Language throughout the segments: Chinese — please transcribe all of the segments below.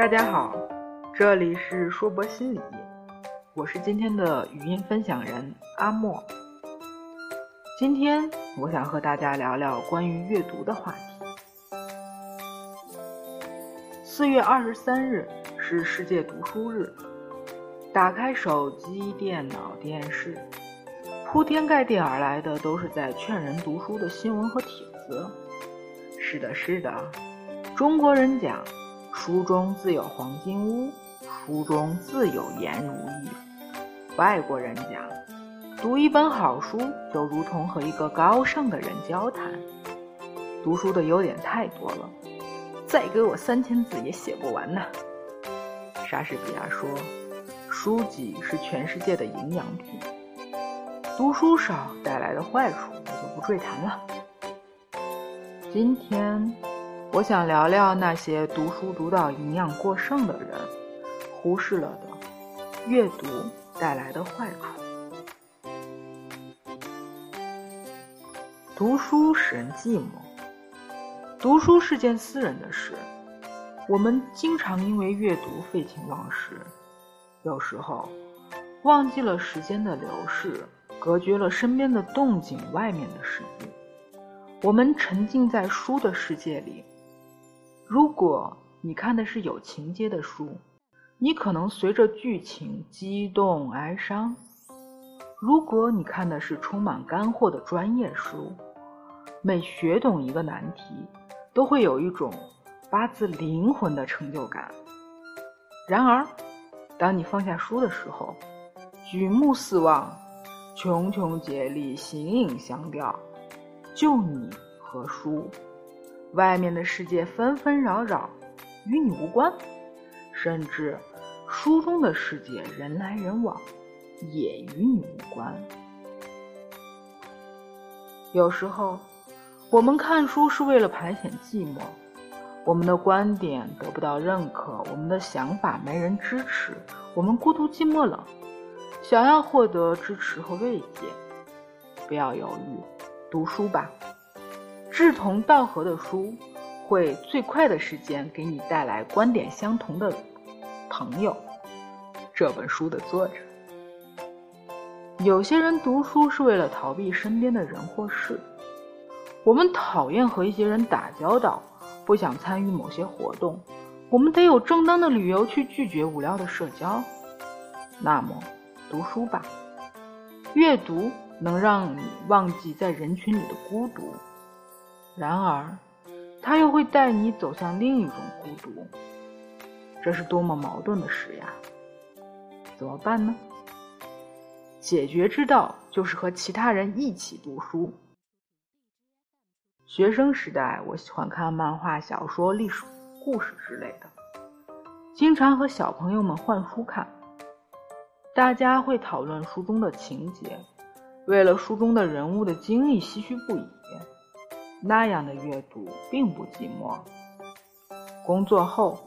大家好，这里是说博心理，我是今天的语音分享人阿莫。今天我想和大家聊聊关于阅读的话题。四月二十三日是世界读书日，打开手机、电脑、电视，铺天盖地而来的都是在劝人读书的新闻和帖子。是的，是的，中国人讲。书中自有黄金屋，书中自有颜如玉。外国人讲，读一本好书就如同和一个高尚的人交谈。读书的优点太多了，再给我三千字也写不完呢。莎士比亚说，书籍是全世界的营养品。读书少带来的坏处，我就不赘谈了。今天。我想聊聊那些读书读到营养过剩的人忽视了的阅读带来的坏处。读书使人寂寞，读书是件私人的事，我们经常因为阅读废寝忘食，有时候忘记了时间的流逝，隔绝了身边的动静，外面的世界，我们沉浸在书的世界里。如果你看的是有情节的书，你可能随着剧情激动哀伤；如果你看的是充满干货的专业书，每学懂一个难题，都会有一种发自灵魂的成就感。然而，当你放下书的时候，举目四望，茕茕孑立，形影相吊，就你和书。外面的世界纷纷扰扰，与你无关；甚至书中的世界人来人往，也与你无关。有时候，我们看书是为了排遣寂寞，我们的观点得不到认可，我们的想法没人支持，我们孤独寂寞冷，想要获得支持和慰藉，不要犹豫，读书吧。志同道合的书，会最快的时间给你带来观点相同的朋友。这本书的作者，有些人读书是为了逃避身边的人或事。我们讨厌和一些人打交道，不想参与某些活动，我们得有正当的理由去拒绝无聊的社交。那么，读书吧，阅读能让你忘记在人群里的孤独。然而，他又会带你走向另一种孤独，这是多么矛盾的事呀！怎么办呢？解决之道就是和其他人一起读书。学生时代，我喜欢看漫画、小说、历史故事之类的，经常和小朋友们换书看，大家会讨论书中的情节，为了书中的人物的经历唏嘘不已。那样的阅读并不寂寞。工作后，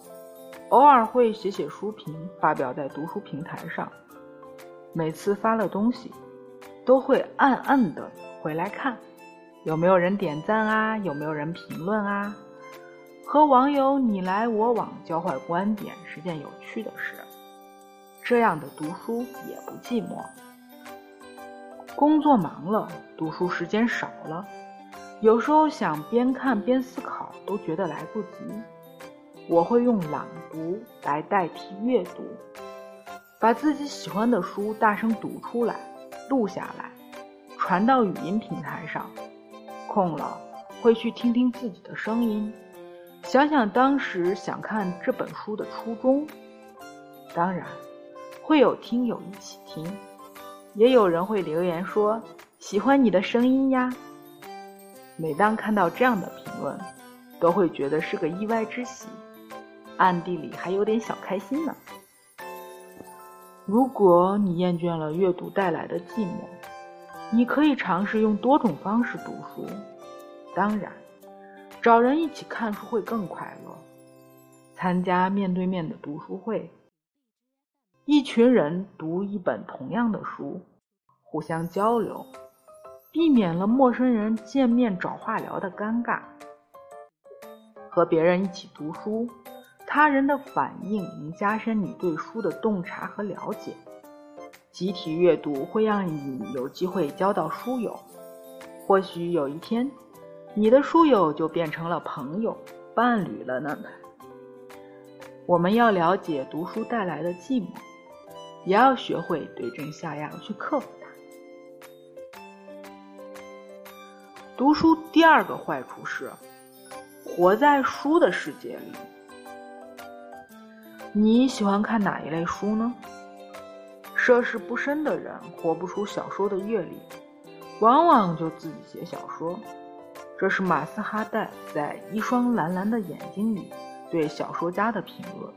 偶尔会写写书评，发表在读书平台上。每次发了东西，都会暗暗的回来看，有没有人点赞啊？有没有人评论啊？和网友你来我往，交换观点是件有趣的事。这样的读书也不寂寞。工作忙了，读书时间少了。有时候想边看边思考，都觉得来不及。我会用朗读来代替阅读，把自己喜欢的书大声读出来，录下来，传到语音平台上。空了会去听听自己的声音，想想当时想看这本书的初衷。当然，会有听友一起听，也有人会留言说喜欢你的声音呀。每当看到这样的评论，都会觉得是个意外之喜，暗地里还有点小开心呢。如果你厌倦了阅读带来的寂寞，你可以尝试用多种方式读书。当然，找人一起看书会更快乐。参加面对面的读书会，一群人读一本同样的书，互相交流。避免了陌生人见面找话聊的尴尬。和别人一起读书，他人的反应能加深你对书的洞察和了解。集体阅读会让你有机会交到书友，或许有一天，你的书友就变成了朋友、伴侣了呢。我们要了解读书带来的寂寞，也要学会对症下药去克服读书第二个坏处是，活在书的世界里。你喜欢看哪一类书呢？涉世不深的人活不出小说的阅历，往往就自己写小说。这是马斯哈代在《一双蓝蓝的眼睛》里对小说家的评论。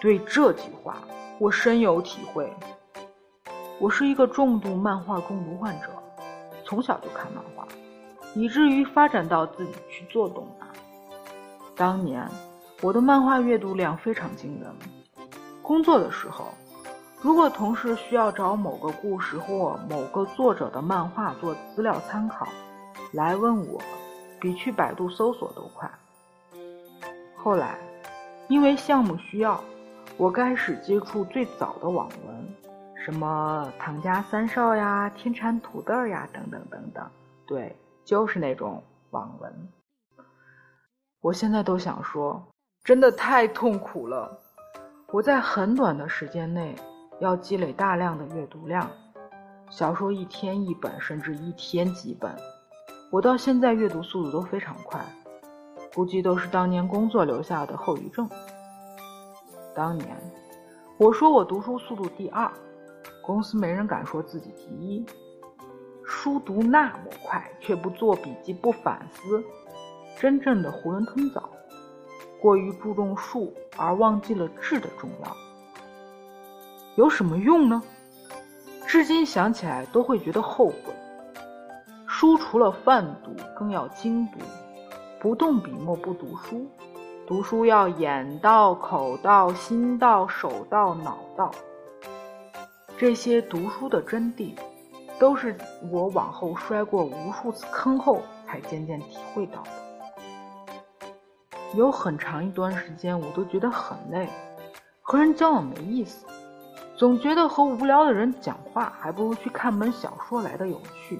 对这句话，我深有体会。我是一个重度漫画中毒患者，从小就看漫画，以至于发展到自己去做动漫。当年我的漫画阅读量非常惊人。工作的时候。如果同事需要找某个故事或某个作者的漫画做资料参考，来问我，比去百度搜索都快。后来，因为项目需要，我开始接触最早的网文，什么唐家三少呀、天蚕土豆呀等等等等，对，就是那种网文。我现在都想说，真的太痛苦了。我在很短的时间内。要积累大量的阅读量，小说一天一本，甚至一天几本。我到现在阅读速度都非常快，估计都是当年工作留下的后遗症。当年我说我读书速度第二，公司没人敢说自己第一。书读那么快，却不做笔记、不反思，真正的囫囵吞枣，过于注重术而忘记了质的重要。有什么用呢？至今想起来都会觉得后悔。书除了泛读，更要精读。不动笔墨不读书，读书要眼到、口到、心到、手到、脑到。这些读书的真谛，都是我往后摔过无数次坑后才渐渐体会到的。有很长一段时间，我都觉得很累，和人交往没意思。总觉得和无聊的人讲话，还不如去看本小说来的有趣。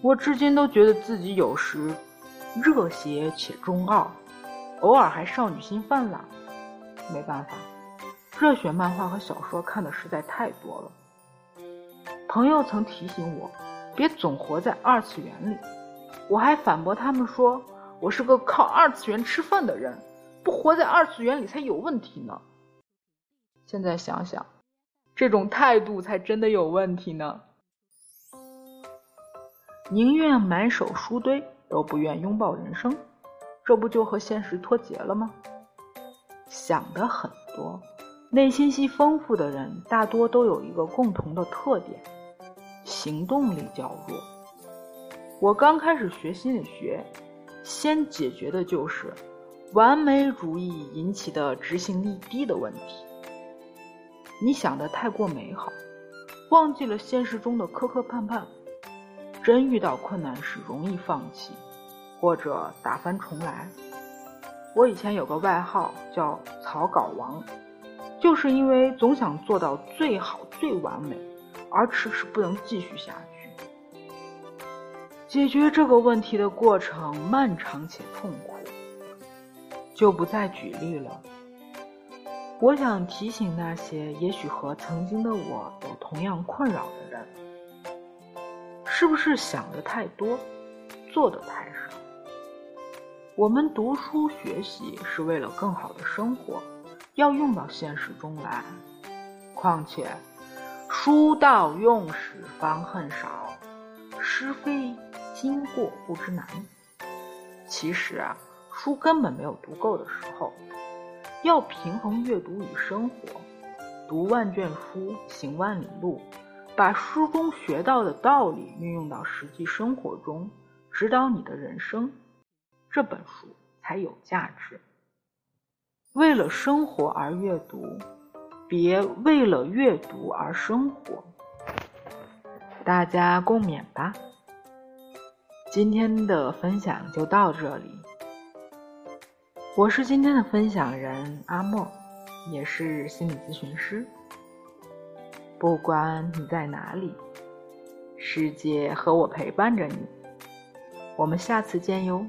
我至今都觉得自己有时热血且中二，偶尔还少女心泛滥。没办法，热血漫画和小说看的实在太多了。朋友曾提醒我，别总活在二次元里。我还反驳他们说，我是个靠二次元吃饭的人，不活在二次元里才有问题呢。现在想想，这种态度才真的有问题呢。宁愿满手书堆，都不愿拥抱人生，这不就和现实脱节了吗？想的很多，内心戏丰富的人，大多都有一个共同的特点：行动力较弱。我刚开始学心理学，先解决的就是完美主义引起的执行力低的问题。你想的太过美好，忘记了现实中的磕磕绊绊。真遇到困难时，容易放弃，或者打翻重来。我以前有个外号叫“草稿王”，就是因为总想做到最好、最完美，而迟迟不能继续下去。解决这个问题的过程漫长且痛苦，就不再举例了。我想提醒那些也许和曾经的我有同样困扰的人：是不是想的太多，做的太少？我们读书学习是为了更好的生活，要用到现实中来。况且，书到用时方恨少，是非经过不知难。其实啊，书根本没有读够的时候。要平衡阅读与生活，读万卷书，行万里路，把书中学到的道理运用到实际生活中，指导你的人生，这本书才有价值。为了生活而阅读，别为了阅读而生活。大家共勉吧。今天的分享就到这里。我是今天的分享人阿莫，也是心理咨询师。不管你在哪里，世界和我陪伴着你。我们下次见哟。